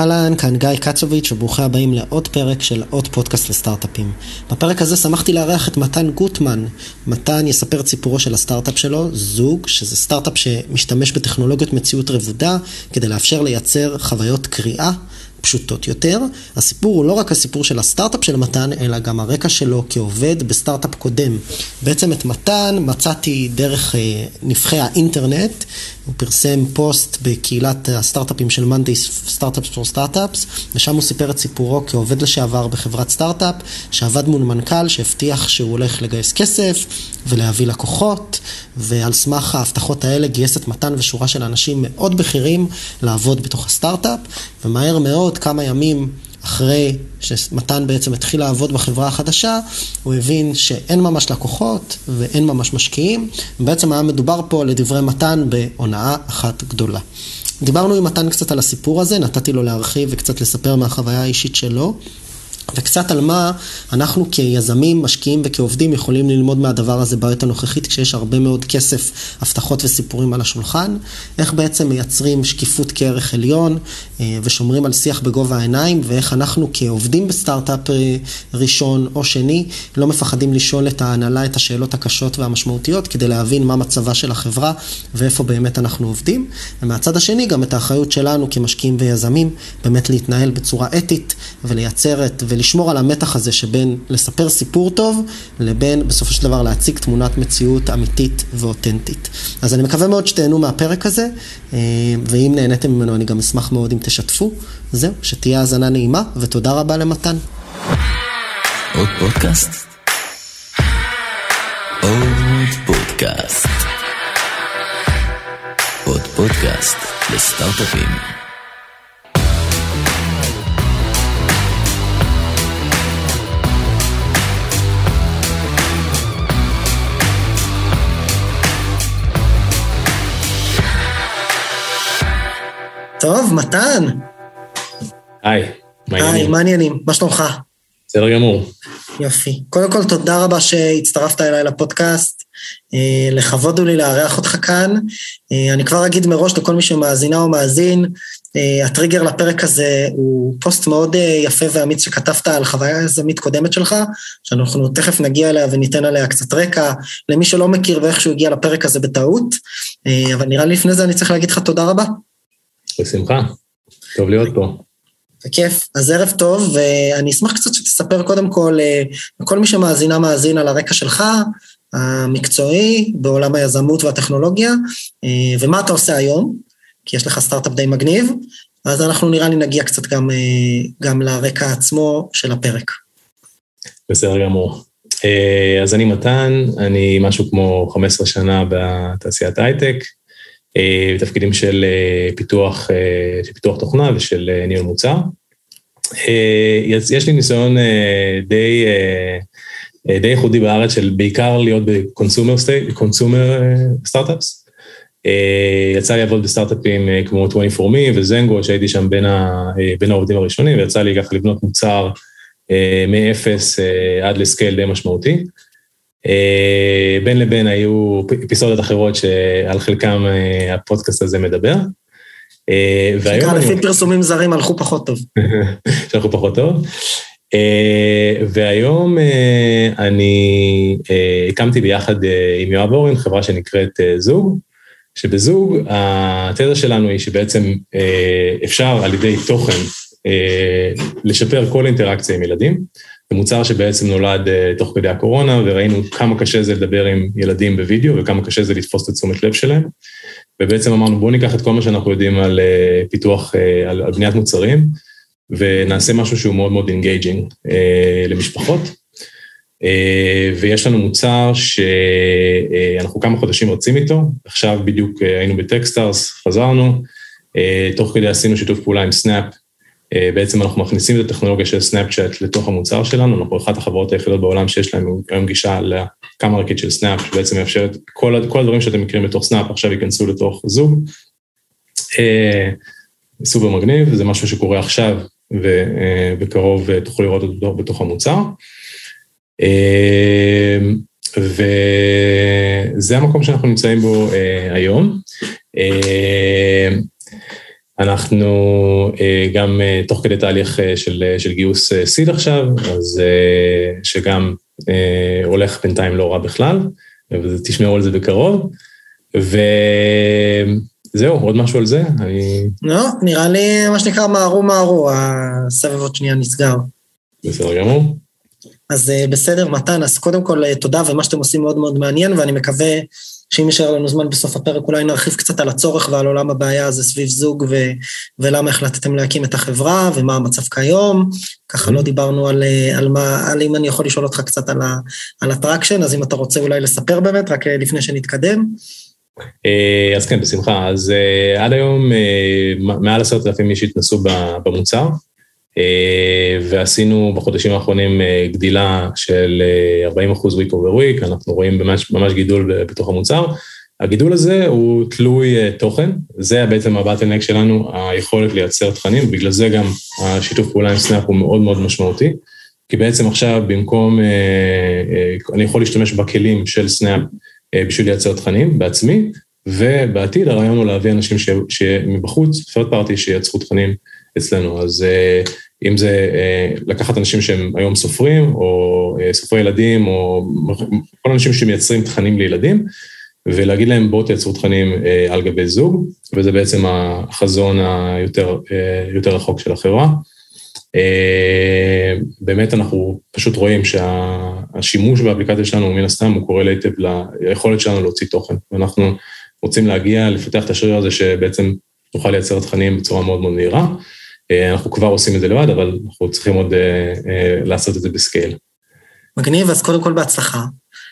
אהלן, כאן גיא קצוביץ' וברוכים הבאים לעוד פרק של עוד פודקאסט לסטארט-אפים. בפרק הזה שמחתי לארח את מתן גוטמן. מתן יספר את סיפורו של הסטארט-אפ שלו, זוג, שזה סטארט-אפ שמשתמש בטכנולוגיות מציאות רבודה כדי לאפשר לייצר חוויות קריאה פשוטות יותר. הסיפור הוא לא רק הסיפור של הסטארט-אפ של מתן, אלא גם הרקע שלו כעובד בסטארט-אפ קודם. בעצם את מתן מצאתי דרך אה, נבכי האינטרנט, הוא פרסם פוסט בקהילת הסטארט-אפים של Monday Startups for Startups, ושם הוא סיפר את סיפורו כעובד לשעבר בחברת סטארט-אפ, שעבד מול מנכ"ל שהבטיח שהוא הולך לגייס כסף ולהביא לקוחות, ועל סמך ההבטחות האלה גייס את מתן ושורה של אנשים מאוד בכירים לעבוד בתוך הסטארט-אפ, ומהר מאוד, כמה ימים אחרי שמתן בעצם התחיל לעבוד בחברה החדשה, הוא הבין שאין ממש לקוחות ואין ממש משקיעים, ובעצם היה מדובר פה לדברי מתן בהונאה אחת גדולה. דיברנו עם מתן קצת על הסיפור הזה, נתתי לו להרחיב וקצת לספר מהחוויה האישית שלו. וקצת על מה אנחנו כיזמים, משקיעים וכעובדים יכולים ללמוד מהדבר הזה בעת הנוכחית כשיש הרבה מאוד כסף, הבטחות וסיפורים על השולחן, איך בעצם מייצרים שקיפות כערך עליון אה, ושומרים על שיח בגובה העיניים ואיך אנחנו כעובדים בסטארט-אפ אה, ראשון או שני לא מפחדים לשאול את ההנהלה את השאלות הקשות והמשמעותיות כדי להבין מה מצבה של החברה ואיפה באמת אנחנו עובדים. ומהצד השני גם את האחריות שלנו כמשקיעים ויזמים באמת להתנהל בצורה אתית ולייצר את ולשמור על המתח הזה שבין לספר סיפור טוב, לבין בסופו של דבר להציג תמונת מציאות אמיתית ואותנטית. אז אני מקווה מאוד שתהנו מהפרק הזה, אה, ואם נהניתם ממנו אני גם אשמח מאוד אם תשתפו. זהו, שתהיה האזנה נעימה, ותודה רבה למתן. עוד פודקאסט? עוד פודקאסט. עוד פודקאסט לסטארט-אפים. טוב, מתן. היי, מה העניינים? היי, מה העניינים? מה שלומך? בסדר גמור. יופי. קודם כל, תודה רבה שהצטרפת אליי לפודקאסט. אה, לכבוד הוא לי לארח אותך כאן. אה, אני כבר אגיד מראש לכל מי שמאזינה או מאזין, אה, הטריגר לפרק הזה הוא פוסט מאוד יפה ואמיץ שכתבת על חוויה יזמית קודמת שלך, שאנחנו תכף נגיע אליה וניתן עליה קצת רקע למי שלא מכיר ואיכשהו הגיע לפרק הזה בטעות, אבל נראה לי לפני זה אני צריך להגיד לך תודה רבה. בשמחה, טוב להיות פה. בכיף. אז ערב טוב, ואני אשמח קצת שתספר קודם כל אה, לכל מי שמאזינה מאזין על הרקע שלך, המקצועי, בעולם היזמות והטכנולוגיה, אה, ומה אתה עושה היום, כי יש לך סטארט-אפ די מגניב, אז אנחנו נראה לי נגיע קצת גם, אה, גם לרקע עצמו של הפרק. בסדר גמור. אז אני מתן, אני משהו כמו 15 שנה בתעשיית הייטק, בתפקידים של אה, פיתוח, אה, של פיתוח תוכנה ושל ניהול מוצר. יש לי ניסיון די, די ייחודי בארץ של בעיקר להיות בקונסומר סטארט-אפס. יצא לי לעבוד בסטארט-אפים כמו 24Me וזנגו, שהייתי שם בין, ה, בין העובדים הראשונים, ויצא לי ככה לבנות מוצר מאפס עד לסקייל די משמעותי. אה, בין לבין היו אפיסודות אחרות שעל חלקם אה, הפודקאסט הזה מדבר. אה, והיום... לפי פרסומים זרים הלכו פחות טוב. שהלכו פחות טוב. והיום אני הקמתי ביחד עם יואב אורן חברה שנקראת זוג, שבזוג התזה שלנו היא שבעצם אפשר על ידי תוכן לשפר כל אינטראקציה עם ילדים. זה מוצר שבעצם נולד uh, תוך כדי הקורונה, וראינו כמה קשה זה לדבר עם ילדים בווידאו, וכמה קשה זה לתפוס את תשומת לב שלהם. ובעצם אמרנו, בואו ניקח את כל מה שאנחנו יודעים על uh, פיתוח, uh, על, על בניית מוצרים, ונעשה משהו שהוא מאוד מאוד engaging למשפחות. ויש לנו מוצר שאנחנו כמה חודשים רצים איתו, עכשיו בדיוק היינו ב-Techstars, חזרנו, תוך כדי עשינו שיתוף פעולה עם Snap, אה, בעצם אנחנו מכניסים את הטכנולוגיה של Snapchat לתוך המוצר שלנו, אנחנו אחת החברות היחידות בעולם שיש להם היום גישה ל-Camera Kit של Snap, שבעצם מאפשרת כל, כל הדברים שאתם מכירים בתוך Snap, עכשיו ייכנסו לתוך זוג. אה, סופר מגניב, זה משהו שקורה עכשיו, ובקרוב אה, תוכלו לראות אותו בתוך המוצר. וזה המקום שאנחנו נמצאים בו היום. אנחנו גם תוך כדי תהליך של, של גיוס סיד עכשיו, אז שגם הולך בינתיים לא רע בכלל, ותשמעו על זה בקרוב. וזהו, עוד משהו על זה? אני... לא, נראה לי מה שנקרא מהרו מהרו, הסבב עוד שנייה נסגר. בסדר גמור. אז בסדר, מתן, אז קודם כל תודה, ומה שאתם עושים מאוד מאוד מעניין, ואני מקווה שאם יישאר לנו זמן בסוף הפרק, אולי נרחיב קצת על הצורך ועל עולם הבעיה הזה סביב זוג, ו- ולמה החלטתם להקים את החברה, ומה המצב כיום. ככה לא דיברנו על, על מה, על אם אני יכול לשאול אותך קצת על, ה- על ה-traction, אז אם אתה רוצה אולי לספר באמת, רק לפני שנתקדם. אז כן, בשמחה. אז עד היום מעל עשרת אלפים איש התנסו במוצר, ועשינו בחודשים האחרונים גדילה של 40 אחוז week over week, אנחנו רואים ממש, ממש גידול בתוך המוצר. הגידול הזה הוא תלוי תוכן, זה בעצם ה-bottleneck שלנו, היכולת לייצר תכנים, ובגלל זה גם השיתוף פעולה עם Snap הוא מאוד מאוד משמעותי, כי בעצם עכשיו במקום, אני יכול להשתמש בכלים של Snap בשביל לייצר תכנים בעצמי, ובעתיד הרעיון הוא להביא אנשים שמבחוץ, third party, שייצרו תכנים אצלנו. אז אם זה לקחת אנשים שהם היום סופרים, או סופרי ילדים, או כל אנשים שמייצרים תכנים לילדים, ולהגיד להם בואו תייצרו תכנים על גבי זוג, וזה בעצם החזון היותר יותר רחוק של החברה. באמת אנחנו פשוט רואים שהשימוש באפליקציה שלנו, מן הסתם, הוא קורא היטב ליכולת שלנו להוציא תוכן, ואנחנו רוצים להגיע, לפתח את השריר הזה שבעצם נוכל לייצר תכנים בצורה מאוד מאוד מהירה. אנחנו כבר עושים את זה לבד, אבל אנחנו צריכים עוד לעשות את זה ב-scale. מגניב, אז קודם כל בהצלחה.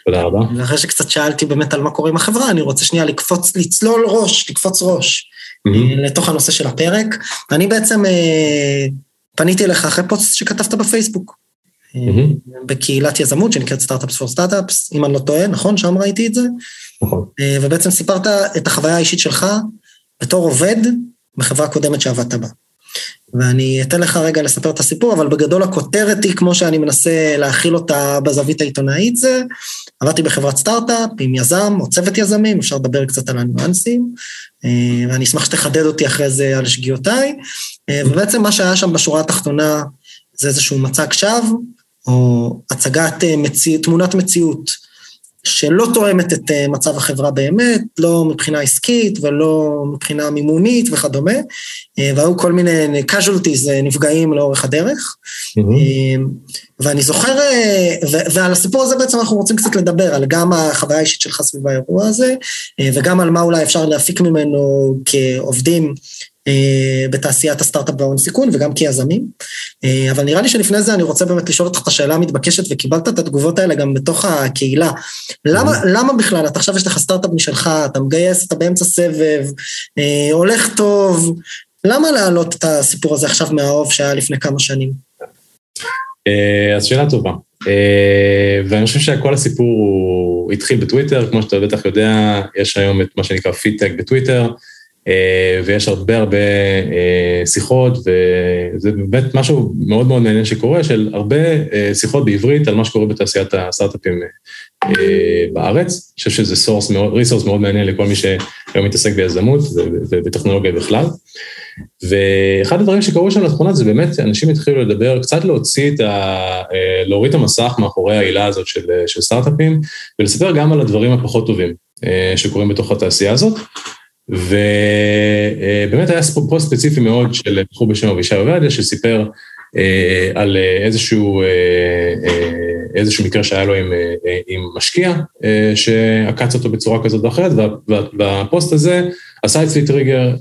תודה רבה. ואחרי שקצת שאלתי באמת על מה קורה עם החברה, אני רוצה שנייה לקפוץ, לצלול ראש, לקפוץ ראש, mm-hmm. לתוך הנושא של הפרק. אני בעצם פניתי אליך אחרי פוסט שכתבת בפייסבוק, mm-hmm. בקהילת יזמות שנקראת Startups for Startups, אם אני לא טועה, נכון? שם ראיתי את זה. נכון. ובעצם סיפרת את החוויה האישית שלך בתור עובד בחברה קודמת שעבדת בה. ואני אתן לך רגע לספר את הסיפור, אבל בגדול הכותרת היא, כמו שאני מנסה להכיל אותה בזווית העיתונאית זה, עבדתי בחברת סטארט-אפ עם יזם או צוות יזמים, אפשר לדבר קצת על הניואנסים, ואני אשמח שתחדד אותי אחרי זה על שגיאותיי, ובעצם מה שהיה שם בשורה התחתונה זה איזשהו מצג שווא, או הצגת מציא, תמונת מציאות. שלא תואמת את מצב החברה באמת, לא מבחינה עסקית ולא מבחינה מימונית וכדומה, והיו כל מיני casualties נפגעים לאורך הדרך. Mm-hmm. ואני זוכר, ועל הסיפור הזה בעצם אנחנו רוצים קצת לדבר, על גם החוויה האישית שלך סביב האירוע הזה, וגם על מה אולי אפשר להפיק ממנו כעובדים בתעשיית הסטארט-אפ וההון סיכון וגם כיזמים. אבל נראה לי שלפני זה אני רוצה באמת לשאול אותך את השאלה המתבקשת וקיבלת את התגובות האלה גם בתוך הקהילה. למה, למה בכלל, אתה עכשיו יש לך סטארט-אפ משלך, אתה מגייס, אתה באמצע סבב, הולך טוב, למה להעלות את הסיפור הזה עכשיו מהאוב שהיה לפני כמה שנים? אז שאלה טובה. ואני חושב שכל הסיפור הוא התחיל בטוויטר, כמו שאתה בטח יודע, יש היום את מה שנקרא פידטק בטוויטר, ויש הרבה הרבה שיחות, וזה באמת משהו מאוד מאוד מעניין שקורה, של הרבה שיחות בעברית על מה שקורה בתעשיית הסטארט-אפים בארץ. אני חושב שזה source מאוד, resource מאוד מעניין לכל מי שהיום מתעסק ביזמות ובטכנולוגיה בכלל. ואחד הדברים שקרו שם לאחרונה זה באמת, אנשים התחילו לדבר, קצת להוציא את ה... להוריד את המסך מאחורי ההילה הזאת של, של סטארט-אפים, ולספר גם על הדברים הפחות טובים שקורים בתוך התעשייה הזאת. ובאמת היה פוסט ספציפי מאוד של בחור בשם אבישי עובדיה, שסיפר על איזשהו, איזשהו מקרה שהיה לו עם, עם משקיע, שעקץ אותו בצורה כזאת או אחרת, והפוסט הזה עשה אצלי טריגר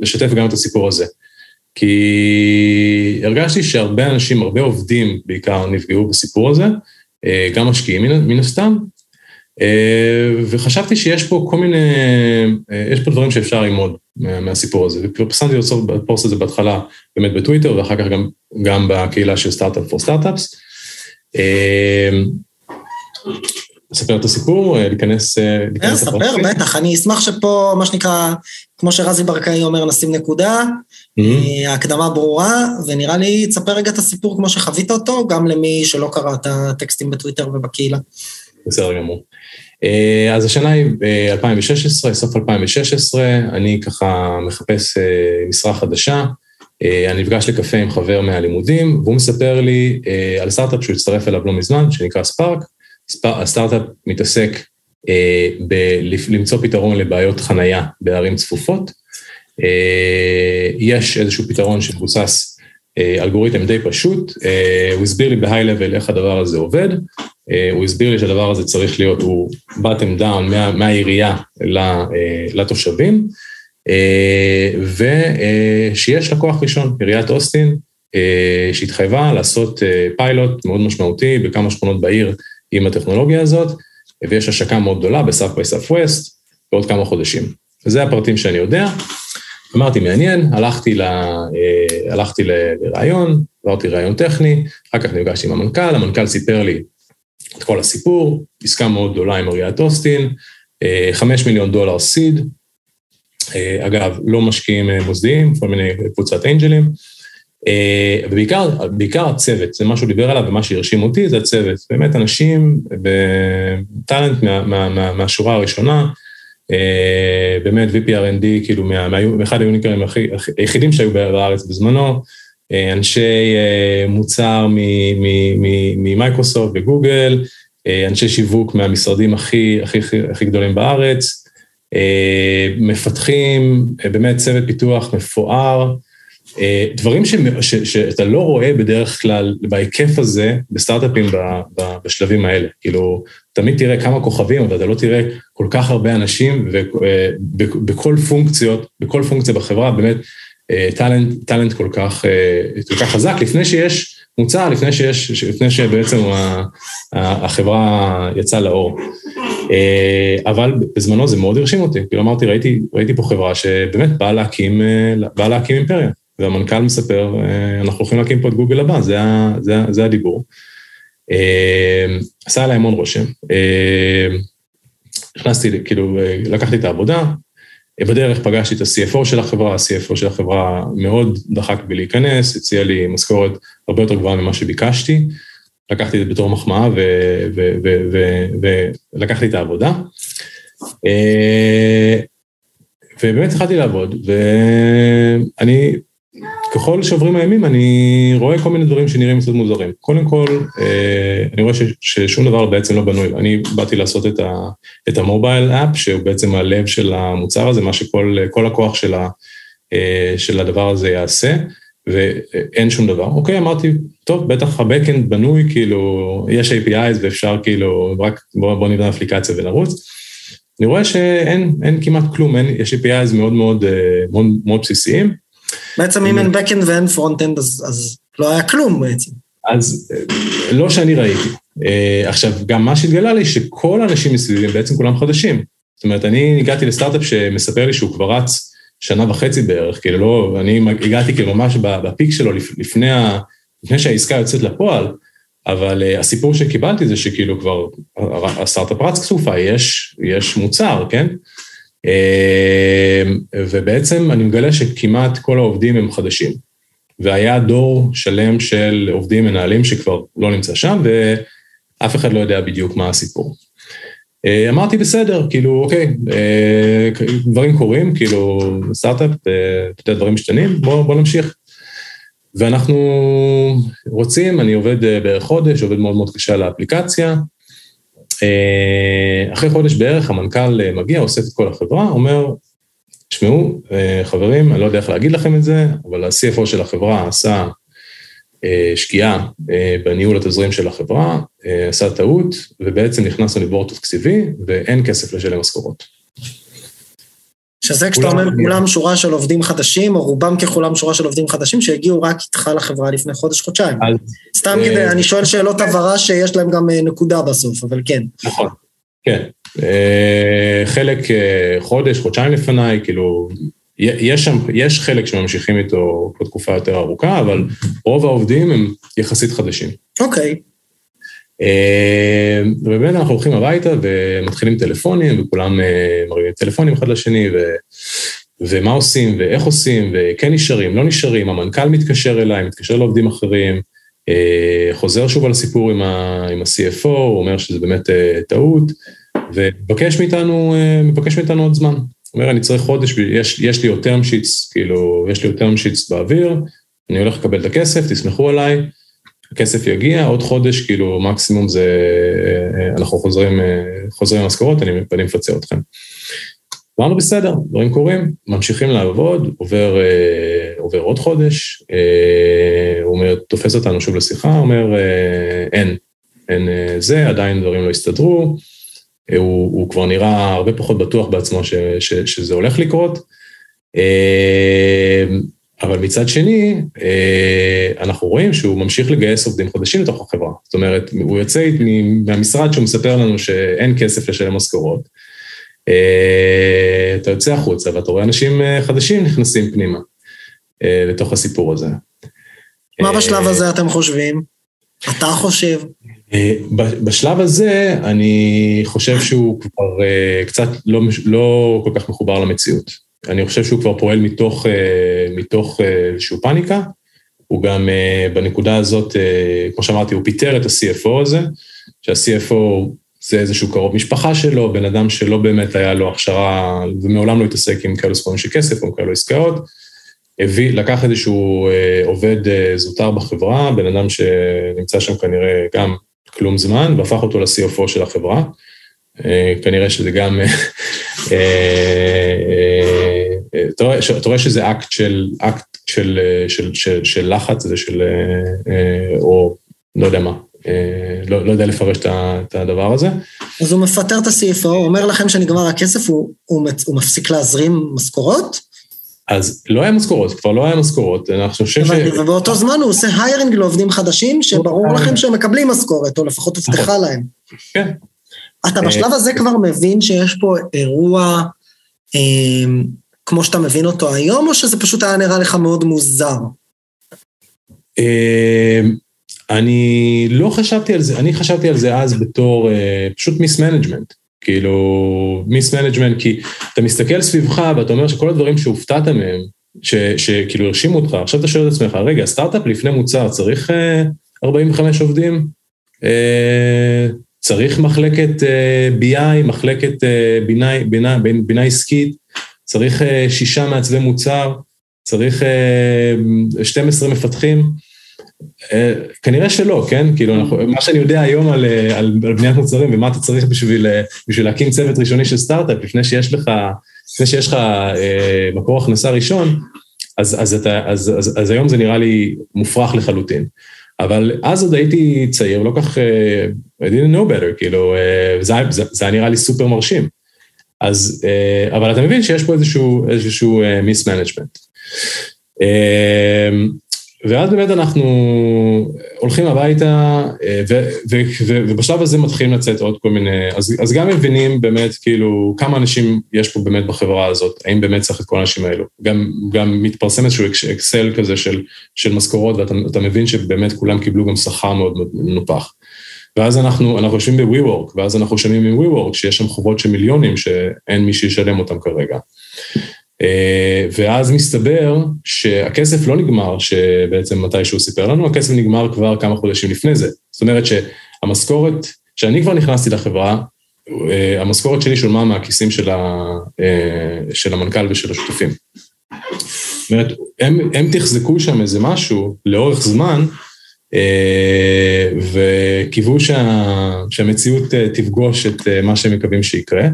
לשתף גם את הסיפור הזה. כי הרגשתי שהרבה אנשים, הרבה עובדים בעיקר נפגעו בסיפור הזה, גם משקיעים מן הסתם, וחשבתי שיש פה כל מיני, יש פה דברים שאפשר ללמוד מהסיפור הזה, ופרסמתי את הפוסט הזה בהתחלה באמת בטוויטר, ואחר כך גם, גם בקהילה של סטארט-אפ פור סטארט-אפס. לספר את הסיפור, להיכנס... כן, ספר, בטח, אני אשמח שפה, מה שנקרא, כמו שרזי ברקאי אומר, נשים נקודה, ההקדמה ברורה, ונראה לי, תספר רגע את הסיפור כמו שחווית אותו, גם למי שלא קרא את הטקסטים בטוויטר ובקהילה. בסדר גמור. אז השנה היא 2016, סוף 2016, אני ככה מחפש משרה חדשה, אני נפגש לקפה עם חבר מהלימודים, והוא מספר לי על סטארט-אפ שהוא הצטרף אליו לא מזמן, שנקרא ספארק. הסטארט-אפ מתעסק בלמצוא פתרון לבעיות חנייה בערים צפופות. יש איזשהו פתרון שמבוסס אלגוריתם די פשוט, הוא הסביר לי בהיי-לבל איך הדבר הזה עובד, הוא הסביר לי שהדבר הזה צריך להיות, הוא bottom down מה, מהעירייה לתושבים, ושיש לקוח ראשון, עיריית אוסטין, שהתחייבה לעשות פיילוט מאוד משמעותי בכמה שכונות בעיר עם הטכנולוגיה הזאת, ויש השקה מאוד גדולה בסאף ביי סאף ווסט בעוד כמה חודשים. וזה הפרטים שאני יודע. אמרתי, מעניין, הלכתי, ל, הלכתי לראיון, עברתי ראיון טכני, אחר כך נפגשתי עם המנכ"ל, המנכ"ל סיפר לי את כל הסיפור, עסקה מאוד גדולה עם עיריית אוסטין, חמש מיליון דולר סיד, אגב, לא משקיעים מוסדיים, כל מיני קבוצת אנג'לים, ובעיקר בעיקר הצוות, זה מה שהוא דיבר עליו ומה שהרשים אותי זה הצוות, באמת אנשים בטאלנט מה, מה, מה, מהשורה הראשונה, באמת VPRND, כאילו מאחד היוניקרים היחידים שהיו בארץ בזמנו, אנשי מוצר ממייקרוסופט וגוגל, אנשי שיווק מהמשרדים הכי, הכי, הכי גדולים בארץ, מפתחים, באמת צוות פיתוח מפואר, דברים ש, ש, שאתה לא רואה בדרך כלל בהיקף הזה בסטארט-אפים בשלבים האלה. כאילו, תמיד תראה כמה כוכבים, אבל אתה לא תראה כל כך הרבה אנשים ובכל פונקציות, בכל פונקציה בחברה, באמת טאלנט, טאלנט כל כך, כל כך חזק, לפני שיש מוצר, לפני שיש, לפני שבעצם החברה יצאה לאור. אבל בזמנו זה מאוד הרשים אותי, כאילו אמרתי, ראיתי, ראיתי פה חברה שבאמת באה להקים, באה להקים אימפריה. והמנכ"ל מספר, אנחנו הולכים להקים פה את גוגל הבא, זה, זה, זה הדיבור. עשה עליי המון רושם. נכנסתי, כאילו, לקחתי את העבודה, בדרך פגשתי את ה-CFO של החברה, ה-CFO של החברה מאוד דחק בי להיכנס, הציע לי משכורת הרבה יותר גבוהה ממה שביקשתי, לקחתי את זה בתור מחמאה ולקחתי את העבודה. ובאמת התחלתי לעבוד, ואני ככל שעוברים הימים אני רואה כל מיני דברים שנראים קצת מוזרים. קודם כל, אני רואה ששום דבר בעצם לא בנוי. אני באתי לעשות את, ה, את המובייל אפ, שהוא בעצם הלב של המוצר הזה, מה שכל הכוח של, ה, של הדבר הזה יעשה, ואין שום דבר. אוקיי, אמרתי, טוב, בטח ה-Backend בנוי, כאילו, יש APIs ואפשר כאילו, רק בוא, בוא נבנה אפליקציה ונרוץ. אני רואה שאין כמעט כלום, אין, יש APIs מאוד מאוד, מאוד, מאוד בסיסיים. בעצם אם אין backend ואין frontend אז, אז לא היה כלום בעצם. אז לא שאני ראיתי. עכשיו, גם מה שהתגלה לי שכל האנשים מסביבי בעצם כולם חדשים. זאת אומרת, אני הגעתי לסטארט-אפ שמספר לי שהוא כבר רץ שנה וחצי בערך, כאילו לא, אני הגעתי כאילו ממש בפיק שלו לפני, ה, לפני שהעסקה יוצאת לפועל, אבל הסיפור שקיבלתי זה שכאילו כבר הסטארט-אפ רץ כסופה, יש, יש מוצר, כן? ובעצם אני מגלה שכמעט כל העובדים הם חדשים. והיה דור שלם של עובדים מנהלים שכבר לא נמצא שם, ואף אחד לא יודע בדיוק מה הסיפור. אמרתי בסדר, כאילו אוקיי, דברים קורים, כאילו סטארט-אפ, אתה יודע, דברים משתנים, בוא, בוא נמשיך. ואנחנו רוצים, אני עובד בערך חודש, עובד מאוד מאוד קשה על האפליקציה, אחרי חודש בערך המנכ"ל מגיע, אוסף את כל החברה, אומר, תשמעו, חברים, אני לא יודע איך להגיד לכם את זה, אבל ה-CFO של החברה עשה שגיאה בניהול התזרים של החברה, עשה טעות, ובעצם נכנסנו לבור תקציבי, ואין כסף לשלם משכורות. שזה כשאתה אומר כולם שורה של עובדים חדשים, או רובם ככולם שורה של עובדים חדשים, שהגיעו רק איתך לחברה לפני חודש-חודשיים. סתם כדי, אני שואל שאלות הבהרה שיש להם גם נקודה בסוף, אבל כן. נכון, כן. חלק חודש, חודשיים לפניי, כאילו, יש שם, יש חלק שממשיכים איתו בתקופה יותר ארוכה, אבל רוב העובדים הם יחסית חדשים. אוקיי. ובאמת אנחנו הולכים הביתה ומתחילים טלפונים, וכולם מרימים טלפונים אחד לשני, ו... ומה עושים, ואיך עושים, וכן נשארים, לא נשארים, המנכ"ל מתקשר אליי, מתקשר לעובדים אחרים, חוזר שוב על הסיפור עם ה-CFO, הוא אומר שזה באמת טעות, ומבקש מאיתנו, מבקש מאיתנו עוד זמן. הוא אומר, אני צריך חודש, יש, יש לי יותר משיץ, כאילו, יש לי יותר משיץ באוויר, אני הולך לקבל את הכסף, תסמכו עליי, הכסף יגיע, עוד חודש, כאילו, מקסימום זה, אנחנו חוזרים, חוזרים למשכורות, אני, אני מפצה אתכם. אמרנו, בסדר, דברים קורים, ממשיכים לעבוד, עובר, עובר עוד חודש, הוא אומר, תופס אותנו שוב לשיחה, אומר, אין, אין זה, עדיין דברים לא הסתדרו, הוא, הוא כבר נראה הרבה פחות בטוח בעצמו ש, ש, שזה הולך לקרות. אה, אבל מצד שני, אה, אנחנו רואים שהוא ממשיך לגייס עובדים חדשים לתוך החברה. זאת אומרת, הוא יוצא מהמשרד שהוא מספר לנו שאין כסף לשלם משכורות. אה, אתה יוצא החוצה ואתה רואה אנשים חדשים נכנסים פנימה לתוך הסיפור הזה. מה בשלב הזה אתם חושבים? אתה חושב? אה, בשלב הזה אני חושב שהוא כבר אה, קצת לא, לא כל כך מחובר למציאות. אני חושב שהוא כבר פועל מתוך, אה, מתוך איזושהי פאניקה. הוא גם בנקודה הזאת, כמו שאמרתי, הוא פיטר את ה-CFO הזה, שה-CFO זה איזשהו קרוב משפחה שלו, בן אדם שלא באמת היה לו הכשרה ומעולם לא התעסק עם כאלו סכומים של כסף או כאלו עסקאות. הביא, לקח איזשהו עובד זוטר בחברה, בן אדם שנמצא שם כנראה גם כלום זמן, והפך אותו ל-CFO של החברה. אה, כנראה שזה גם... אה, אה, אתה רואה שזה אקט של, אקט של, של, של, של לחץ, זה של, או לא יודע מה, לא, לא יודע לפרש את הדבר הזה. אז הוא מפטר את ה-CFO, אומר לכם שנגמר הכסף, הוא, הוא, הוא מפסיק להזרים משכורות? אז לא היה משכורות, כבר לא היה משכורות, אני חושב ש... ובאותו זמן הוא עושה היירינג לעובדים חדשים, שברור. לכם שהם מקבלים משכורת, או לפחות הובטחה נכון. להם. כן. אתה בשלב הזה כבר מבין שיש פה אירוע כמו שאתה מבין אותו היום, או שזה פשוט היה נראה לך מאוד מוזר? אמ, אני לא חשבתי על זה, אני חשבתי על זה אז בתור אה, פשוט mismanagement. כאילו, mismanagement, כי אתה מסתכל סביבך ואתה אומר שכל הדברים שהופתעת מהם, שכאילו הרשימו אותך, עכשיו אתה שואל את עצמך, רגע, סטארט-אפ לפני מוצר צריך אה, 45 עובדים? אה, צריך מחלקת BI, מחלקת בינה עסקית, צריך אה, שישה מעצבי מוצר, צריך uh, 12 מפתחים. אה, כנראה שלא, כן? כאילו, אנחנו, מה שאני יודע היום על, אה, על, על בניית מוצרים ומה אתה צריך בשביל, אה, בשביל להקים צוות ראשוני של סטארט-אפ, לפני שיש לך, לפני שיש לך אה, מקור הכנסה ראשון, אז, אז, אתה, אז, אז, אז היום זה נראה לי מופרך לחלוטין. אבל אז עוד הייתי צעיר, לא כך, I didn't know better, כאילו, זה, זה, זה היה נראה לי סופר מרשים. אז, אה, אבל אתה מבין שיש פה איזשהו, איזשהו mismanagement. אה, ואז באמת אנחנו הולכים הביתה, אה, ו, ו, ו, ובשלב הזה מתחילים לצאת עוד כל מיני, אז, אז גם מבינים באמת כאילו כמה אנשים יש פה באמת בחברה הזאת, האם באמת צריך את כל האנשים האלו. גם, גם מתפרסם איזשהו אקסל כזה של, של משכורות, ואתה מבין שבאמת כולם קיבלו גם שכר מאוד מנופח. ואז אנחנו, אנחנו יושבים ב-WeWork, ואז אנחנו שומעים מ-WeWork שיש שם חובות של מיליונים שאין מי שישלם אותם כרגע. אה, ואז מסתבר שהכסף לא נגמר, שבעצם מתי שהוא סיפר לנו, הכסף נגמר כבר כמה חודשים לפני זה. זאת אומרת שהמשכורת, כשאני כבר נכנסתי לחברה, אה, המשכורת שלי שולמה מהכיסים של, ה, אה, של המנכ"ל ושל השותפים. זאת אומרת, הם, הם תחזקו שם איזה משהו לאורך זמן, וקיוו שה, שהמציאות תפגוש את מה שהם מקווים שיקרה.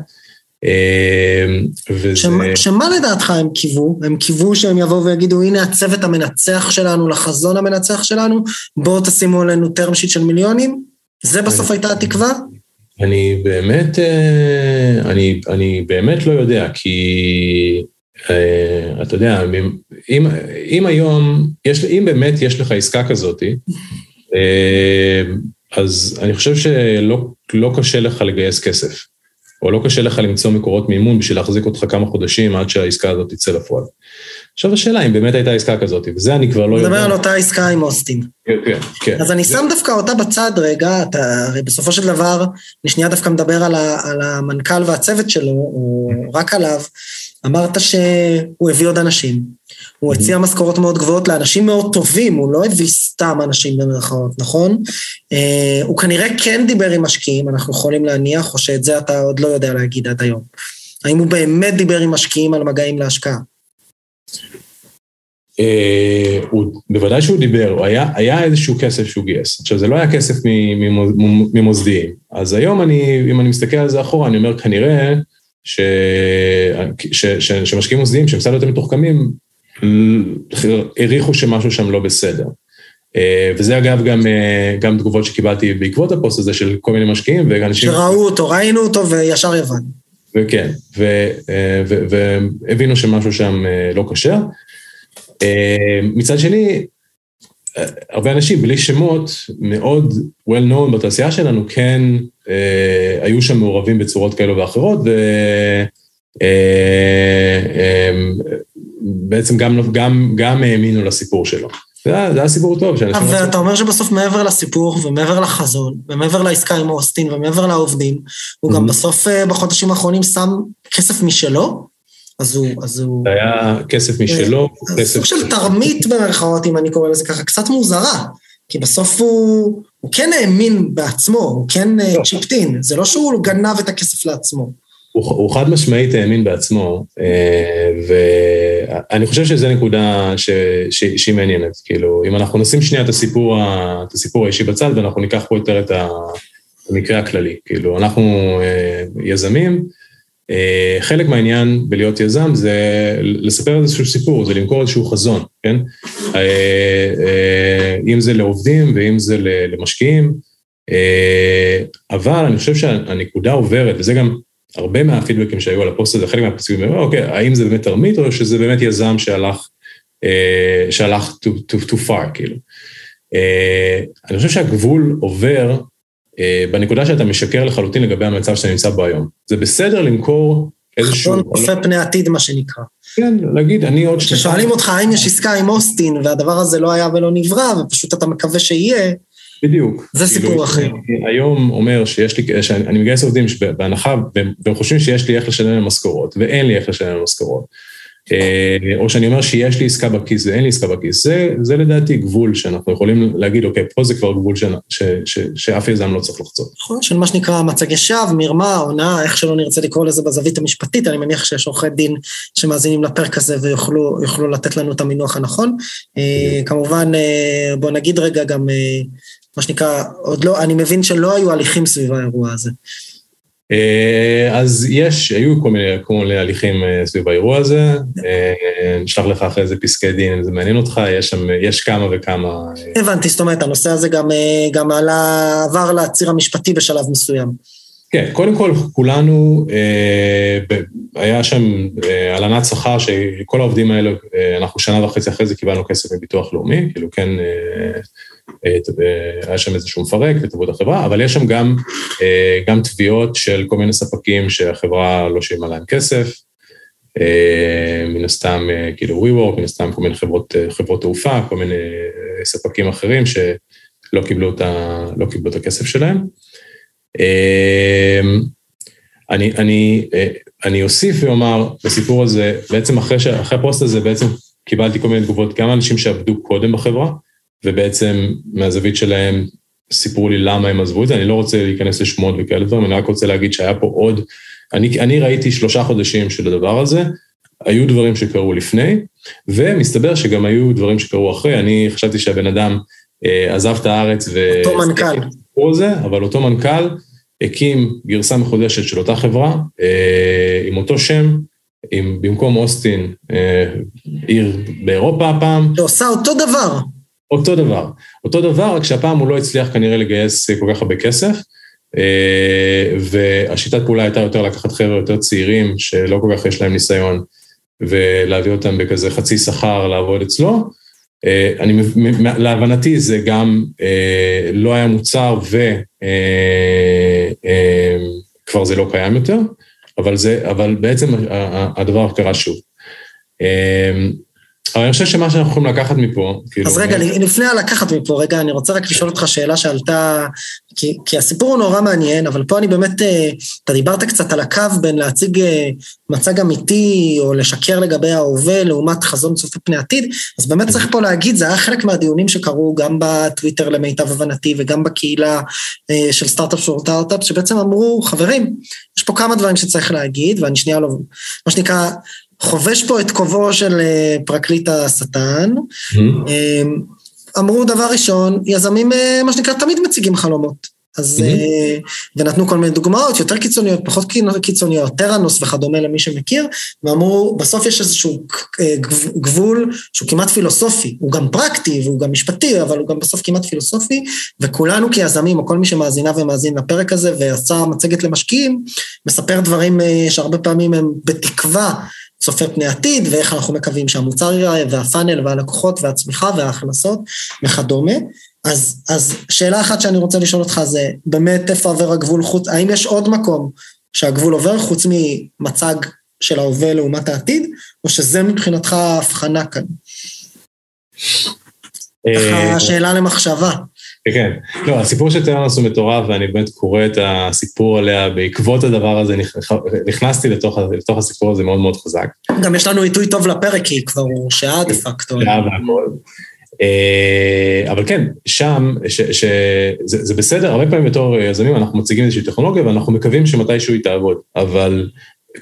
וזה... שמה, שמה לדעתך הם קיוו? הם קיוו שהם יבואו ויגידו, הנה הצוות המנצח שלנו לחזון המנצח שלנו, בואו תשימו עלינו term sheet של מיליונים? זה בסוף הייתה התקווה? אני באמת, אה, אני, אני באמת לא יודע, כי אה, אתה יודע, אם, אם היום, יש, אם באמת יש לך עסקה כזאת, אה, אז אני חושב שלא לא קשה לך לגייס כסף. או לא קשה לך למצוא מקורות מימון בשביל להחזיק אותך כמה חודשים עד שהעסקה הזאת תצא לפועל. עכשיו השאלה אם באמת הייתה עסקה כזאת, וזה אני כבר לא יודע. מדבר על אותה עסקה עם אוסטין. כן, כן. כן. אז אני שם דווקא אותה בצד רגע, אתה הרי בסופו של דבר, אני שנייה דווקא מדבר על, ה, על המנכ"ל והצוות שלו, או רק עליו, אמרת שהוא הביא עוד אנשים. הוא הציע משכורות מאוד גבוהות לאנשים מאוד טובים, הוא לא הביא סתם אנשים במרכאות, נכון? אה, הוא כנראה כן דיבר עם משקיעים, אנחנו יכולים להניח, או שאת זה אתה עוד לא יודע להגיד עד היום. האם הוא באמת דיבר עם משקיעים על מגעים להשקעה? אה, הוא, בוודאי שהוא דיבר, היה, היה איזשהו כסף שהוא גייס. עכשיו, זה לא היה כסף ממוסדיים. אז היום אני, אם אני מסתכל על זה אחורה, אני אומר, כנראה ש, ש, ש, שמשקיעים מוסדיים שהם קצת יותר מתוחכמים, העריכו שמשהו שם לא בסדר. אה, וזה אגב גם, אה, גם תגובות שקיבלתי בעקבות הפוסט הזה של כל מיני משקיעים ואנשים... שראו אותו, ראינו אותו וישר הבנו. וכן, והבינו שמשהו שם לא כשר. אה, מצד שני, הרבה אנשים בלי שמות, מאוד well known בתעשייה שלנו, כן אה, היו שם מעורבים בצורות כאלו ואחרות, ובעצם אה, גם, גם, גם האמינו לסיפור שלו. זה היה סיפור טוב. ואתה אומר שבסוף מעבר לסיפור ומעבר לחזון ומעבר לעסקה עם אוסטין ומעבר לעובדים, הוא גם בסוף בחודשים האחרונים שם כסף משלו אז הוא... אז הוא... זה היה כסף משלו, כסף... סוג של תרמית במרכאות, אם אני קורא לזה ככה, קצת מוזרה. כי בסוף הוא, הוא כן האמין בעצמו, הוא כן אה, לא. צ'יפטין, זה לא שהוא גנב את הכסף לעצמו. הוא, הוא חד משמעית האמין בעצמו, אה, ואני חושב שזו נקודה ש, ש, שהיא מעניינת. כאילו, אם אנחנו נשים שנייה את הסיפור, את הסיפור האישי בצד, ואנחנו ניקח פה יותר את המקרה הכללי. כאילו, אנחנו אה, יזמים, אה, חלק מהעניין בלהיות יזם זה לספר איזשהו סיפור, זה למכור איזשהו חזון, כן? אם זה לעובדים ואם זה למשקיעים, אבל אני חושב שהנקודה עוברת, וזה גם הרבה מהפידבקים שהיו על הפוסט הזה, חלק מהפוסטים, אוקיי, האם זה באמת תרמית או שזה באמת יזם שהלך, שהלך too, too, too far, כאילו. אני חושב שהגבול עובר אה, בנקודה שאתה משקר לחלוטין לגבי המצב שאתה נמצא בו היום. זה בסדר למכור איזשהו... חזון צופה פני עתיד, מה שנקרא. כן, להגיד, אני עוד שנתיים... כששואלים אותך האם יש עסקה עם אוסטין, והדבר הזה לא היה ולא נברא, ופשוט אתה מקווה שיהיה, בדיוק. זה סיפור כאילו, אחר. היום אומר שיש לי, שאני מגייס עובדים בהנחה, והם חושבים שיש לי איך לשלם להם משכורות, ואין לי איך לשלם להם משכורות. אה, או שאני אומר שיש לי עסקה בכיס ואין לי עסקה בכיס, זה, זה לדעתי גבול שאנחנו יכולים להגיד, אוקיי, פה זה כבר גבול ש, ש, ש, שאף יזם לא צריך לחצות. נכון, של מה שנקרא מצגי שווא, מרמה, הונאה, איך שלא נרצה לקרוא לזה בזווית המשפטית, אני מניח שיש עורכי דין שמאזינים לפרק הזה ויוכלו לתת לנו את המינוח הנכון. אה, כמובן, אה, בוא נגיד רגע גם, מה שנקרא, עוד לא, אני מבין שלא היו הליכים סביב האירוע הזה. אה, אז יש, היו כל מיני, כל מיני הליכים אה, סביב האירוע הזה, אה, נשלח לך אחרי זה פסקי דין אם זה מעניין אותך, יש שם, יש כמה וכמה... הבנתי, זאת אומרת, הנושא הזה גם, גם עלה, עבר לציר המשפטי בשלב מסוים. כן, קודם כל, כולנו, היה שם הלנת שכר שכל העובדים האלה, אנחנו שנה וחצי אחרי זה קיבלנו כסף מביטוח לאומי, כאילו כן היה שם איזשהו מפרק ותבעו את החברה, אבל יש שם גם, אה, גם תביעות של כל מיני ספקים שהחברה לא שילמה להם כסף, אה, מן הסתם אה, כאילו WeWork, מן הסתם כל מיני חברות, חברות תעופה, כל מיני ספקים אחרים שלא קיבלו את, ה, לא קיבלו את הכסף שלהם. אני, אני, אני אוסיף ואומר בסיפור הזה, בעצם אחרי, אחרי הפוסט הזה בעצם קיבלתי כל מיני תגובות, גם אנשים שעבדו קודם בחברה, ובעצם מהזווית שלהם סיפרו לי למה הם עזבו את זה, אני לא רוצה להיכנס לשמות וכאלה דברים, אני רק רוצה להגיד שהיה פה עוד, אני, אני ראיתי שלושה חודשים של הדבר הזה, היו דברים שקרו לפני, ומסתבר שגם היו דברים שקרו אחרי, אני חשבתי שהבן אדם אה, עזב את הארץ ו... אותו מנכ"ל. זה, אבל אותו מנכ"ל הקים גרסה מחודשת של אותה חברה, אה, עם אותו שם, עם, במקום אוסטין, אה, עיר באירופה הפעם. שעושה אותו דבר. אותו דבר. אותו דבר, רק שהפעם הוא לא הצליח כנראה לגייס כל כך הרבה כסף, אה, והשיטת פעולה הייתה יותר לקחת חבר'ה יותר צעירים, שלא כל כך יש להם ניסיון, ולהביא אותם בכזה חצי שכר לעבוד אצלו. אה, אני, להבנתי זה גם אה, לא היה מוצר וכבר זה לא קיים יותר, אבל, זה, אבל בעצם הדבר קרה שוב. אבל אני חושב שמה שאנחנו יכולים לקחת מפה, כאילו... אז רגע, לפני הלקחת מפה, רגע, אני רוצה רק לשאול אותך שאלה שעלתה, כי, כי הסיפור הוא נורא מעניין, אבל פה אני באמת, אה, אתה דיברת קצת על הקו בין להציג אה, מצג אמיתי, או לשקר לגבי ההווה, לעומת חזון צופה פני עתיד, אז באמת צריך פה להגיד, זה היה חלק מהדיונים שקרו גם בטוויטר למיטב הבנתי, וגם בקהילה אה, של סטארט-אפ של סטארט-אפ, שבעצם אמרו, חברים, יש פה כמה דברים שצריך להגיד, ואני שנייה לא, מה שנקרא, חובש פה את כובעו של אה, פרקליט השטן. Mm-hmm. אמרו דבר ראשון, יזמים, אה, מה שנקרא, תמיד מציגים חלומות. אז, mm-hmm. ונתנו כל מיני דוגמאות, יותר קיצוניות, פחות קיצוניות, תראנוס וכדומה למי שמכיר, ואמרו, בסוף יש איזשהו גבול שהוא כמעט פילוסופי, הוא גם פרקטי והוא גם משפטי, אבל הוא גם בסוף כמעט פילוסופי, וכולנו כיזמים, או כל מי שמאזינה ומאזין לפרק הזה ועשה מצגת למשקיעים, מספר דברים שהרבה פעמים הם בתקווה צופה פני עתיד, ואיך אנחנו מקווים שהמוצר ייראה, והפאנל, והלקוחות, והצמיחה, וההכנסות, וכדומה. אז, אז שאלה אחת שאני רוצה לשאול אותך זה, באמת איפה עובר הגבול חוץ, האם יש עוד מקום שהגבול עובר חוץ ממצג של ההווה לעומת העתיד, או שזה מבחינתך ההבחנה כאן? ככה אה, שאלה למחשבה. כן, לא, הסיפור של טרנוס הוא מטורף, ואני באמת קורא את הסיפור עליה, בעקבות הדבר הזה נכנסתי לתוך, לתוך הסיפור הזה מאוד מאוד חזק. גם יש לנו עיתוי טוב לפרק, כי כבר הוא שעה דה פקטו. שעה והכל. אה, אבל כן, שם, ש, ש, זה, זה בסדר, הרבה פעמים בתור יזמים אנחנו מציגים איזושהי טכנולוגיה ואנחנו מקווים שמתישהו היא תעבוד, אבל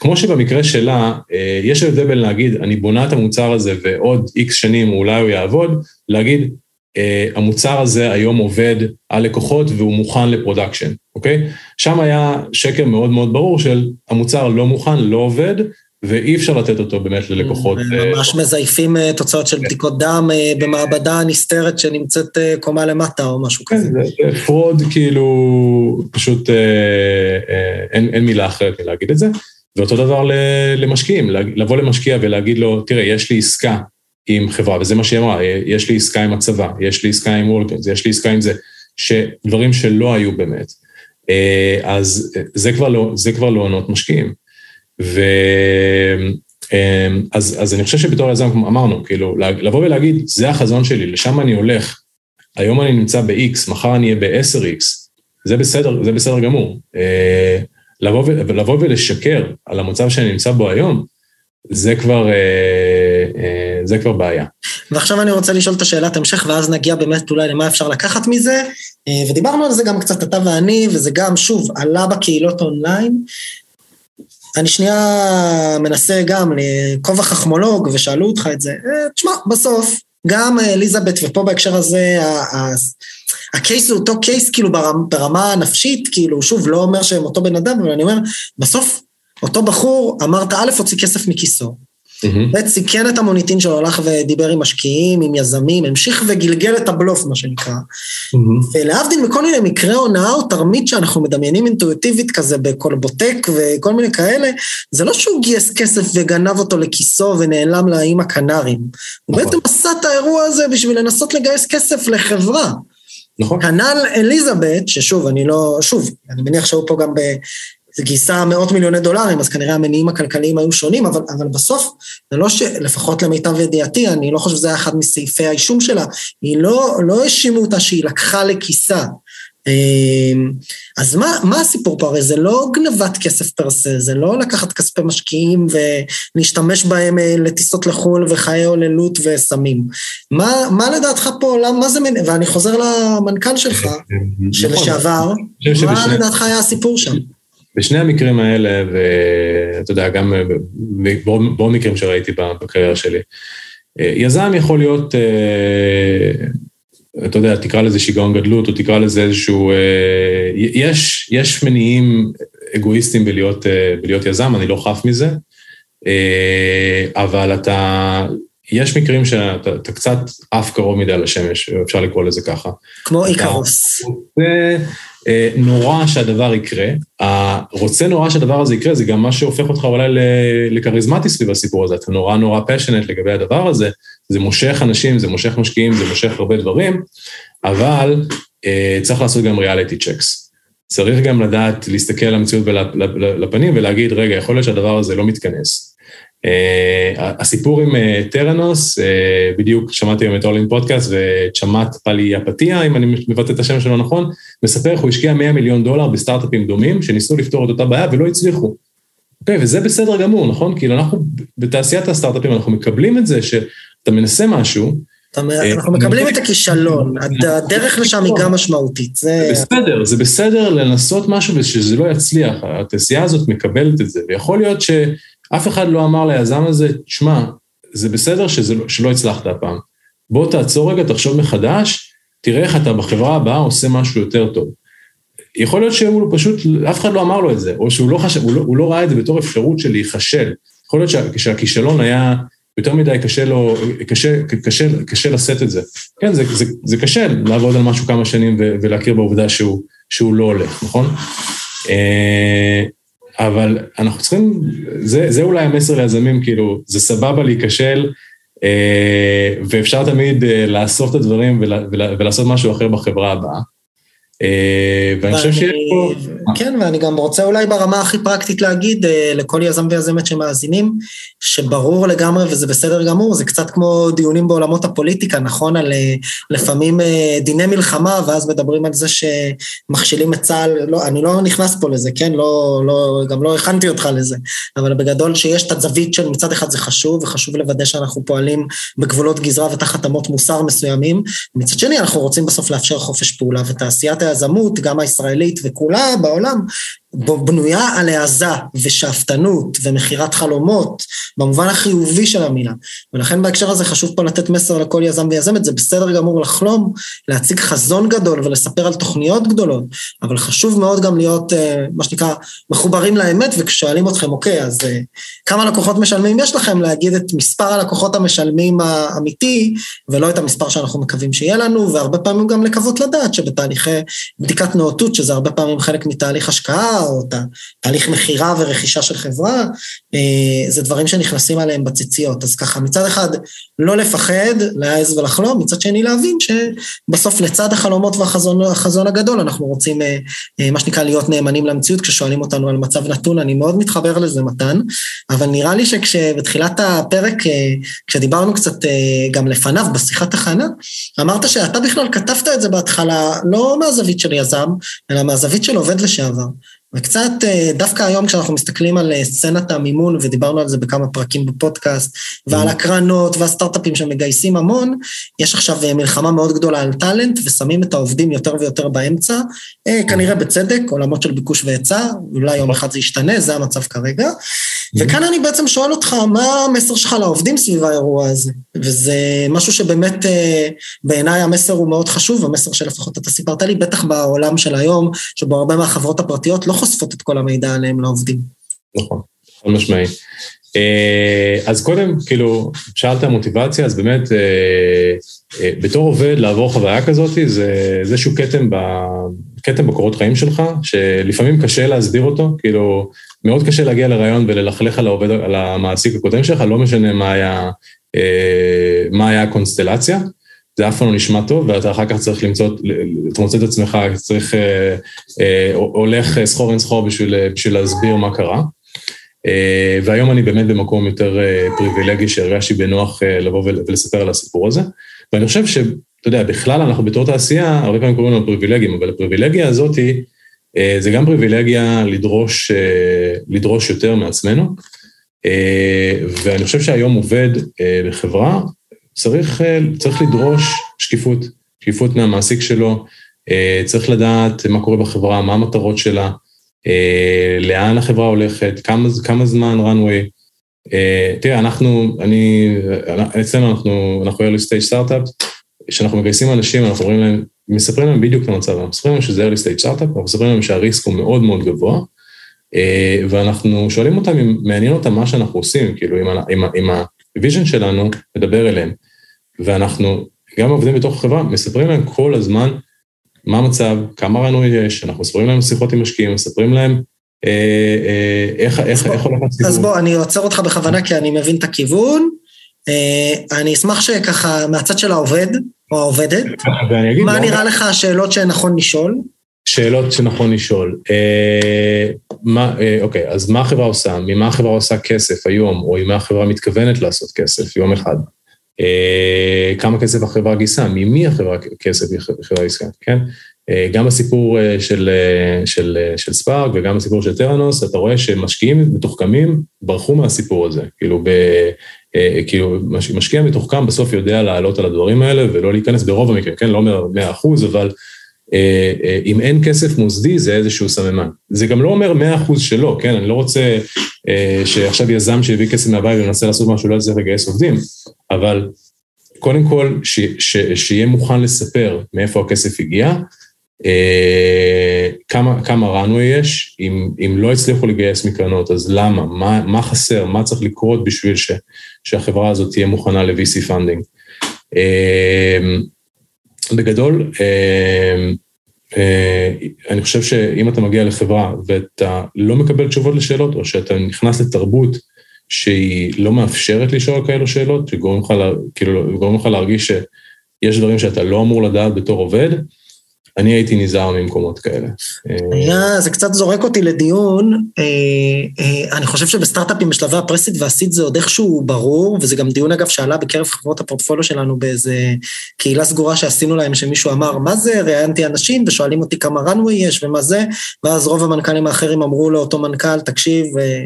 כמו שבמקרה שלה, אה, יש הבדל בין להגיד, אני בונה את המוצר הזה ועוד איקס שנים אולי הוא יעבוד, להגיד, המוצר הזה היום עובד על לקוחות והוא מוכן ל production, אוקיי? שם היה שקר מאוד מאוד ברור של המוצר לא מוכן, לא עובד, ואי אפשר לתת אותו באמת ללקוחות. אה, ממש מזייפים אה, תוצאות של כן. בדיקות דם במעבדה נסתרת שנמצאת קומה למטה או משהו כן, כזה. זה fraud כאילו, פשוט אין, אין מילה אחרת מלהגיד את זה. ואותו דבר למשקיעים, לבוא למשקיע ולהגיד לו, תראה, יש לי עסקה עם חברה, וזה מה שהיא אמרה, יש לי עסקה עם הצבא, יש לי עסקה עם וולקינס, יש לי עסקה עם זה, שדברים שלא היו באמת. אה, אז זה כבר לא, זה כבר לא עונות משקיעים. ו... אה, אז, אז אני חושב שבתור יזם אמרנו, כאילו, לבוא ולהגיד, זה החזון שלי, לשם אני הולך, היום אני נמצא ב-X, מחר אני אהיה ב-10X, זה בסדר, זה בסדר גמור. אה, לבוא, לבוא ולשקר על המצב שאני נמצא בו היום, זה כבר, זה כבר בעיה. ועכשיו אני רוצה לשאול את השאלת המשך, ואז נגיע באמת אולי למה אפשר לקחת מזה, אה, ודיברנו על זה גם קצת אתה ואני, וזה גם, שוב, עלה בקהילות אונליין. אני שנייה מנסה גם לכובע חכמולוג, ושאלו אותך את זה, תשמע, בסוף, גם אליזבת, ופה בהקשר הזה, הקייס הוא אותו קייס כאילו ברמה הנפשית, כאילו, שוב, לא אומר שהם אותו בן אדם, אבל אני אומר, בסוף אותו בחור, אמרת, א', הוציא כסף מכיסו, ב', סיכן את המוניטין שלו, הלך ודיבר עם משקיעים, עם יזמים, המשיך וגלגל את הבלוף, מה שנקרא. ולהבדיל מכל מיני מקרי הונאה או תרמית שאנחנו מדמיינים אינטואיטיבית כזה בקולבוטק וכל מיני כאלה, זה לא שהוא גייס כסף וגנב אותו לכיסו ונעלם לאיים הקנרים. הוא בעצם עשה את האירוע הזה בשביל לנסות לגייס כסף לחברה. נכון. כנ"ל אליזבת, ששוב, אני לא, שוב, אני מניח שהיו פה גם זה גייסה מאות מיליוני דולרים, אז כנראה המניעים הכלכליים היו שונים, אבל, אבל בסוף, זה לא ש... לפחות למיטב ידיעתי, אני לא חושב שזה היה אחד מסעיפי האישום שלה, היא לא, לא האשימו אותה שהיא לקחה לכיסה. אמ, אז מה, מה הסיפור פה? הרי זה לא גנבת כסף פר סה, זה לא לקחת כספי משקיעים ולהשתמש בהם אה, לטיסות לחו"ל וחיי הוללות וסמים. מה, מה לדעתך פה, למה, מה זה, ואני חוזר למנכ"ל שלך, שלשעבר, נכון. מה לדעתך היה הסיפור שם? בשני המקרים האלה, ואתה יודע, גם בעוד מקרים שראיתי בקריירה שלי, יזם יכול להיות, אה, אתה יודע, תקרא לזה שיגעון גדלות, או תקרא לזה איזשהו... אה, יש, יש מניעים אגואיסטיים בלהיות, אה, בלהיות יזם, אני לא חף מזה, אבל אתה... יש מקרים שאתה קצת עף קרוב מדי לשמש, אפשר לקרוא לזה ככה. כמו איקרוס. אה, נורא שהדבר יקרה. הרוצה נורא שהדבר הזה יקרה, זה גם מה שהופך אותך אולי לכריזמטי סביב הסיפור הזה. אתה נורא נורא פשנט לגבי הדבר הזה, זה מושך אנשים, זה מושך משקיעים, זה מושך הרבה דברים, אבל אה, צריך לעשות גם ריאליטי צ'קס. צריך גם לדעת להסתכל על המציאות לפנים ולהגיד, רגע, יכול להיות שהדבר הזה לא מתכנס. הסיפור עם טרנוס, בדיוק שמעתי היום את אולין פודקאסט וצ'מאט פלי אפתיה, אם אני מבטא את השם שלו נכון, מספר איך הוא השקיע 100 מיליון דולר בסטארט-אפים דומים שניסו לפתור את אותה בעיה ולא הצליחו. אוקיי, וזה בסדר גמור, נכון? כאילו אנחנו בתעשיית הסטארט-אפים אנחנו מקבלים את זה שאתה מנסה משהו, אה, אנחנו מקבלים את הכישלון, הדרך לשם היא גם משמעותית. זה בסדר, זה בסדר לנסות משהו ושזה לא יצליח, התעשייה הזאת מקבלת את זה, ויכול להיות שאף אחד לא אמר ליזם הזה, תשמע, זה בסדר לא, שלא הצלחת הפעם. בוא תעצור רגע, תחשוב מחדש, תראה איך אתה בחברה הבאה עושה משהו יותר טוב. יכול להיות שהוא פשוט, אף אחד לא אמר לו את זה, או שהוא לא, חשב, הוא לא, הוא לא ראה את זה בתור אפשרות של להיכשל. יכול להיות שה, שהכישלון היה יותר מדי קשה לו, קשה, קשה, קשה לשאת את זה. כן, זה, זה, זה קשה לעבוד על משהו כמה שנים ולהכיר בעובדה שהוא, שהוא לא הולך, נכון? אבל אנחנו צריכים, זה, זה אולי המסר ליזמים, כאילו, זה סבבה להיכשל, אה, ואפשר תמיד אה, לאסוף את הדברים ולעשות משהו אחר בחברה הבאה. אה, ואני חושב שיש פה... כן, ואני גם רוצה אולי ברמה הכי פרקטית להגיד אה, לכל יזם ויזמת שמאזינים, שברור לגמרי וזה בסדר גמור, זה קצת כמו דיונים בעולמות הפוליטיקה, נכון? על אה, לפעמים דיני מלחמה, ואז מדברים על זה שמכשילים את צה"ל, לא, אני לא נכנס פה לזה, כן? לא, לא, גם לא הכנתי אותך לזה, אבל בגדול שיש את הזווית של מצד אחד זה חשוב, וחשוב לוודא שאנחנו פועלים בגבולות גזרה ותחת אמות מוסר מסוימים, מצד שני אנחנו רוצים בסוף לאפשר חופש פעולה ותעשיית היזמות, גם הישראלית וכולה בעולם, בנויה על העזה ושאפתנות ומכירת חלומות, במובן החיובי של המילה. ולכן בהקשר הזה חשוב פה לתת מסר לכל יזם ויזמת, זה בסדר גמור לחלום, להציג חזון גדול ולספר על תוכניות גדולות, אבל חשוב מאוד גם להיות, אה, מה שנקרא, מחוברים לאמת, וכששואלים אתכם, אוקיי, אז אה, כמה לקוחות משלמים יש לכם? להגיד את מספר הלקוחות המשלמים האמיתי, ולא את המספר שאנחנו מקווים שיהיה לנו, והרבה פעמים גם לקוות לדעת שבתהליכי בדיקת נאותות, שזה הרבה פעמים חלק מתהליך השקעה, או תהליך מכירה ורכישה של חברה, אה, זה דברים שנכנסים עליהם בציציות. אז ככה, מצד אחד, לא לפחד, להעז ולחלום, מצד שני להבין שבסוף לצד החלומות והחזון הגדול, אנחנו רוצים, אה, אה, מה שנקרא, להיות נאמנים למציאות, כששואלים אותנו על מצב נתון, אני מאוד מתחבר לזה, מתן, אבל נראה לי שכשבתחילת הפרק, כשדיברנו קצת גם לפניו, בשיחת הכנה, אמרת שאתה בכלל כתבת את זה בהתחלה, לא מהזווית של יזם, אלא מהזווית של עובד לשעבר. וקצת, אה, דווקא היום כשאנחנו מסתכלים על אה, סצנת המימון, ודיברנו על זה בכמה פרקים בפודקאסט, ועל mm-hmm. הקרנות והסטארט-אפים שמגייסים המון, יש עכשיו אה, מלחמה מאוד גדולה על טאלנט, ושמים את העובדים יותר ויותר באמצע, כנראה בצדק, עולמות של ביקוש והיצע, אולי יום אחד זה ישתנה, זה המצב כרגע. Mm-hmm. וכאן אני בעצם שואל אותך, מה המסר שלך לעובדים סביב האירוע הזה? וזה משהו שבאמת בעיניי המסר הוא מאוד חשוב, המסר שלפחות אתה סיפרת לי, בטח בעולם של היום, שבו הרבה מהחברות הפרטיות לא חושפות את כל המידע עליהם לעובדים. נכון, חד משמעי. אה, אז קודם, כאילו, שאלת מוטיבציה, אז באמת, אה, אה, בתור עובד לעבור חוויה כזאת, זה איזשהו כתם, ב, כתם בקורות חיים שלך, שלפעמים קשה להסביר אותו, כאילו, מאוד קשה להגיע לרעיון וללכלך על העובד, על המעסיק הקודם שלך, לא משנה מה היה, מה היה הקונסטלציה. זה אף פעם לא נשמע טוב, ואתה אחר כך צריך למצוא, אתה מוצא את עצמך, צריך, אה, אה, הולך סחור אין סחור בשביל, בשביל להסביר מה קרה. אה, והיום אני באמת במקום יותר אה, פריבילגי שהרגשתי בנוח אה, לבוא ולספר על הסיפור הזה. ואני חושב שאתה יודע, בכלל אנחנו בתור תעשייה, הרבה פעמים קוראים לנו פריבילגים, אבל הפריבילגיה הזאת אה, זה גם פריבילגיה לדרוש, אה, לדרוש יותר מעצמנו. אה, ואני חושב שהיום עובד אה, בחברה, צריך, אה, צריך לדרוש שקיפות, שקיפות מהמעסיק שלו, אה, צריך לדעת מה קורה בחברה, מה המטרות שלה, אה, לאן החברה הולכת, כמה, כמה זמן runway. תראה, אנחנו, אני, אצלנו אנחנו, אנחנו early stage startup, כשאנחנו מגייסים אנשים, אנחנו אומרים להם, מספרים להם בדיוק את המצב, אנחנו מספרים להם שזה early stage startup, אנחנו מספרים להם שה risk הוא מאוד מאוד גבוה, ואנחנו שואלים אותם אם מעניין אותם מה שאנחנו עושים, כאילו, אם, אם, אם ה vision שלנו מדבר אליהם. ואנחנו, גם עובדים בתוך החברה, מספרים להם כל הזמן מה המצב, כמה runway יש, אנחנו מספרים להם שיחות עם משקיעים, מספרים להם אה, אה, איך, איך, איך הולך הסיפור. אז בוא, אני עוצר אותך בכוונה כי אני מבין את הכיוון. אה, אני אשמח שככה, מהצד של העובד, או העובדת, מה נראה לך השאלות שנכון לשאול? שאלות שנכון לשאול. אה, מה, אה, אוקיי, אז מה החברה עושה? ממה החברה עושה כסף היום, או עם מה החברה מתכוונת לעשות כסף יום אחד? אה, כמה כסף החברה גייסה? ממי החברה כסף החברה גייסה, כן? אה, גם בסיפור אה, של, אה, של, של ספארק וגם בסיפור של טרנוס, אתה רואה שמשקיעים מתוחכמים ברחו מהסיפור הזה. כאילו, ב, כאילו משקיע מתוחכם בסוף יודע לעלות על הדברים האלה ולא להיכנס ברוב המקרים, כן? לא 100 אחוז, אבל אם אין כסף מוסדי זה איזשהו סממן. זה גם לא אומר 100 אחוז שלא, כן? אני לא רוצה שעכשיו יזם שהביא כסף מהבית ומנסה לעשות משהו, לא יצליח לגייס עובדים, אבל קודם כל, ש, ש, שיהיה מוכן לספר מאיפה הכסף הגיע, אה, כמה, כמה runway יש, אם, אם לא הצליחו לגייס מקרנות, אז למה? מה, מה חסר? מה צריך לקרות בשביל ש, שהחברה הזאת תהיה מוכנה ל-VC funding? אה, בגדול, אה, אני חושב שאם אתה מגיע לחברה ואתה לא מקבל תשובות לשאלות, או שאתה נכנס לתרבות שהיא לא מאפשרת לשאול כאלו שאלות, שגורם לך, כאילו, לך להרגיש שיש דברים שאתה לא אמור לדעת בתור עובד, אני הייתי נזהר ממקומות כאלה. היה, זה קצת זורק אותי לדיון, אה, אה, אני חושב שבסטארט-אפים בשלבי הפרסיד והסיד זה עוד איכשהו ברור, וזה גם דיון אגב שעלה בקרב חברות הפורטפוליו שלנו באיזה קהילה סגורה שעשינו להם, שמישהו אמר, מה זה, ראיינתי אנשים ושואלים אותי כמה runway יש ומה זה, ואז רוב המנכ"לים האחרים אמרו לאותו מנכ"ל, תקשיב, אה,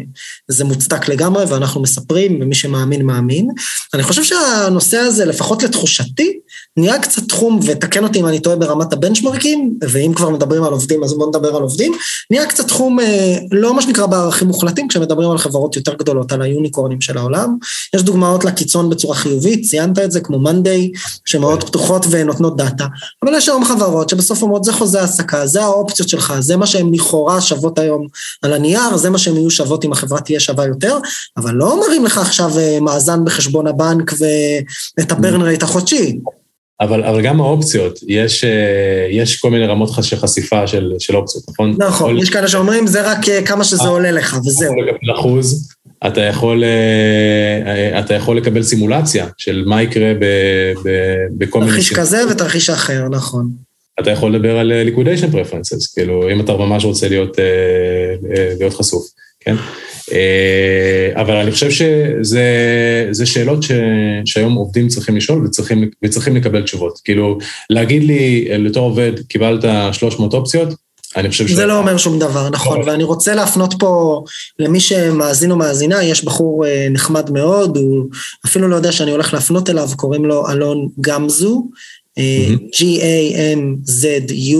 זה מוצדק לגמרי ואנחנו מספרים, ומי שמאמין מאמין. אני חושב שהנושא הזה, לפחות לתחושתי, נהיה קצת תחום, ותקן אותי אם אני טועה ברמת הבנצ'מרקים, ואם כבר מדברים על עובדים אז בואו נדבר על עובדים, נהיה קצת תחום אה, לא מה שנקרא בערכים מוחלטים, כשמדברים על חברות יותר גדולות, על היוניקורנים של העולם. יש דוגמאות לקיצון בצורה חיובית, ציינת את זה, כמו מאנדיי, שמאוד פתוחות ונותנות דאטה, אבל יש היום חברות שבסוף אומרות, זה חוזה העסקה, זה האופציות שלך, זה מה שהן לכאורה שוות היום על הנייר, זה מה שהן יהיו שוות אם החברה תהיה שווה יותר, אבל לא מראים לך עכשיו אה, מאזן בחשבון הבנק ואת הברן רייט החודשי. אבל, אבל גם האופציות, יש, אה, יש כל מיני רמות של חשיפה של, של אופציות, נכון? נכון, כל... יש כאלה שאומרים, זה רק אה, כמה שזה עולה לך, וזהו. אחוז, אתה יכול, אה, אתה יכול לקבל סימולציה של מה יקרה ב, ב, בכל מיני... תרחיש כזה ותרחיש אחר, נכון. אתה יכול לדבר על liquidation preferences, כאילו, אם אתה ממש רוצה להיות, להיות חשוף, כן? אה, אבל אני חושב שזה שאלות ש, שהיום עובדים צריכים לשאול וצריכים, וצריכים לקבל תשובות. כאילו, להגיד לי, לתור עובד, קיבלת 300 אופציות, אני חושב ש... זה לא אומר שום דבר, נכון. ואני רוצה להפנות פה למי שמאזין או מאזינה, יש בחור אה, נחמד מאוד, הוא אפילו לא יודע שאני הולך להפנות אליו, קוראים לו אלון גמזו. G-A-M-Z-U,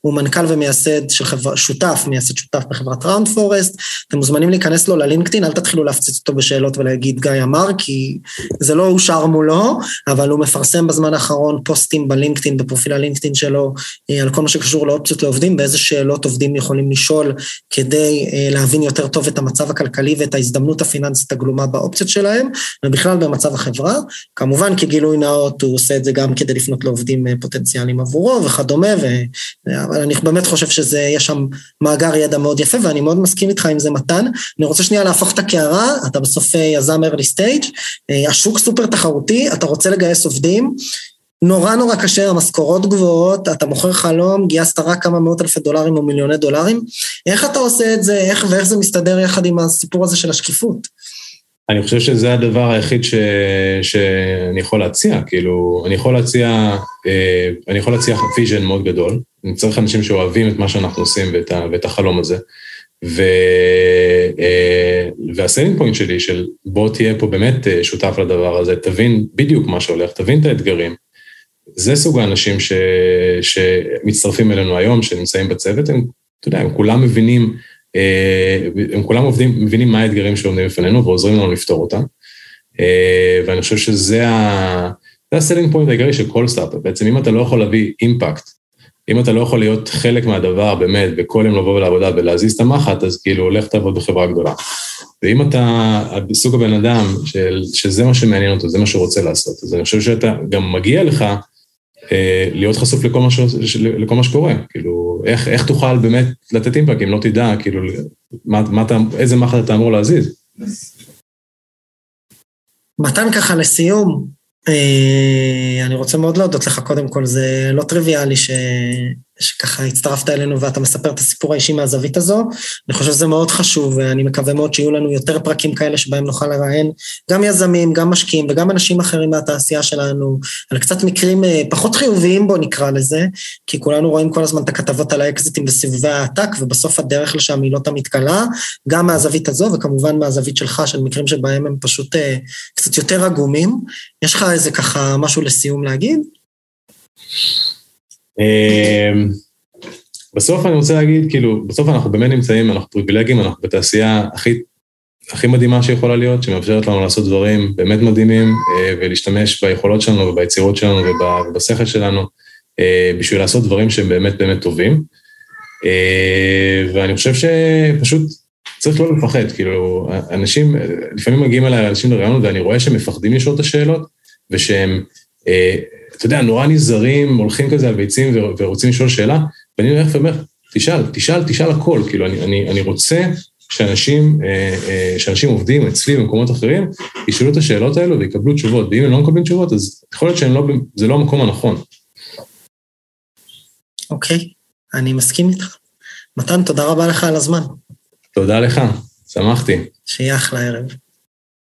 הוא מנכ"ל ומייסד של חברה, שותף, מייסד שותף בחברת ראונד פורסט. אתם מוזמנים להיכנס לו ללינקדאין, אל תתחילו להפציץ אותו בשאלות ולהגיד גיא אמר, כי זה לא אושר מולו, אבל הוא מפרסם בזמן האחרון פוסטים בלינקדאין, בפרופיל הלינקדאין שלו, אה, על כל מה שקשור לאופציות לעובדים, באיזה שאלות עובדים יכולים לשאול כדי אה, להבין יותר טוב את המצב הכלכלי ואת ההזדמנות הפיננסית הגלומה באופציות שלהם, ובכלל במצב החברה. כמובן, כגילוי נאות, הוא עושה את זה גם כדי לפנות לעובדים אה, פוטנציאליים עבורו וכדומה, ו... אבל אני באמת חושב שיש שם מאגר ידע מאוד יפה, ואני מאוד מסכים איתך עם זה מתן. אני רוצה שנייה להפוך את הקערה, אתה בסוף אה, יזם early stage, אה, השוק סופר תחרותי, אתה רוצה לגייס עובדים, נורא נורא קשה, המשכורות גבוהות, אתה מוכר חלום, גייסת רק כמה מאות אלפי דולרים או מיליוני דולרים. איך אתה עושה את זה, איך ואיך זה מסתדר יחד עם הסיפור הזה של השקיפות? אני חושב שזה הדבר היחיד ש... שאני יכול להציע, כאילו, אני יכול להציע, אה, אני יכול להציע vision מאוד גדול, אני צריך אנשים שאוהבים את מה שאנחנו עושים ואת, ה... ואת החלום הזה, ו... אה, וה selling point שלי של בוא תהיה פה באמת אה, שותף לדבר הזה, תבין בדיוק מה שהולך, תבין את האתגרים. זה סוג האנשים ש... שמצטרפים אלינו היום, שנמצאים בצוות, הם, אתה יודע, הם כולם מבינים הם כולם עובדים, מבינים מה האתגרים שעומדים בפנינו ועוזרים לנו לפתור אותם. אה, ואני חושב שזה ה-selling point העיקרי של כל סטארט-אפ. בעצם אם אתה לא יכול להביא אימפקט, אם אתה לא יכול להיות חלק מהדבר באמת, וכל יום לבוא לעבודה ולהזיז את המחט, אז כאילו, לך תעבוד בחברה גדולה. ואם אתה בסוג הבן אדם של, שזה מה שמעניין אותו, זה מה שהוא רוצה לעשות, אז אני חושב שאתה, גם מגיע לך אה, להיות חשוף לכל מה, ש... לכל מה שקורה, כאילו, איך, איך תוכל באמת לתת אימפקט אם לא תדע, כאילו, מה, מה אתה, איזה מחט אתה אמור להזיז? מתן ככה לסיום, אה, אני רוצה מאוד להודות לך, קודם כל, זה לא טריוויאלי ש... שככה הצטרפת אלינו ואתה מספר את הסיפור האישי מהזווית הזו. אני חושב שזה מאוד חשוב, ואני מקווה מאוד שיהיו לנו יותר פרקים כאלה שבהם נוכל לראיין גם יזמים, גם משקיעים וגם אנשים אחרים מהתעשייה שלנו, על קצת מקרים אה, פחות חיוביים בו נקרא לזה, כי כולנו רואים כל הזמן את הכתבות על האקזיטים בסיבובי העתק, ובסוף הדרך לשם היא לא תמיד קלה, גם מהזווית הזו וכמובן מהזווית שלך, של מקרים שבהם הם פשוט אה, קצת יותר עגומים. יש לך איזה ככה משהו לסיום להגיד? אמ, בסוף אני רוצה להגיד, כאילו, בסוף אנחנו באמת נמצאים, אנחנו פריבילגים, אנחנו בתעשייה הכי, הכי מדהימה שיכולה להיות, שמאפשרת לנו לעשות דברים באמת מדהימים, אה, ולהשתמש ביכולות שלנו וביצירות שלנו ובשכל שלנו, אה, בשביל לעשות דברים שהם באמת באמת טובים. אה, ואני חושב שפשוט צריך לא לפחד, כאילו, אנשים, לפעמים מגיעים אליי אנשים לרעיונות ואני רואה שהם מפחדים לשאול את השאלות, ושהם אתה יודע, נורא נזהרים, הולכים כזה על ביצים ורוצים לשאול שאלה, ואני הולך ואומר, תשאל, תשאל, תשאל הכל. כאילו, אני, אני, אני רוצה שאנשים, אה, אה, שאנשים עובדים אצלי במקומות אחרים, ישאלו את השאלות האלו ויקבלו תשובות, ואם הם לא מקבלים תשובות, אז יכול להיות שזה לא, לא המקום הנכון. אוקיי, אני מסכים איתך. מתן, תודה רבה לך על הזמן. תודה לך, שמחתי. שיהיה אחלה ערב.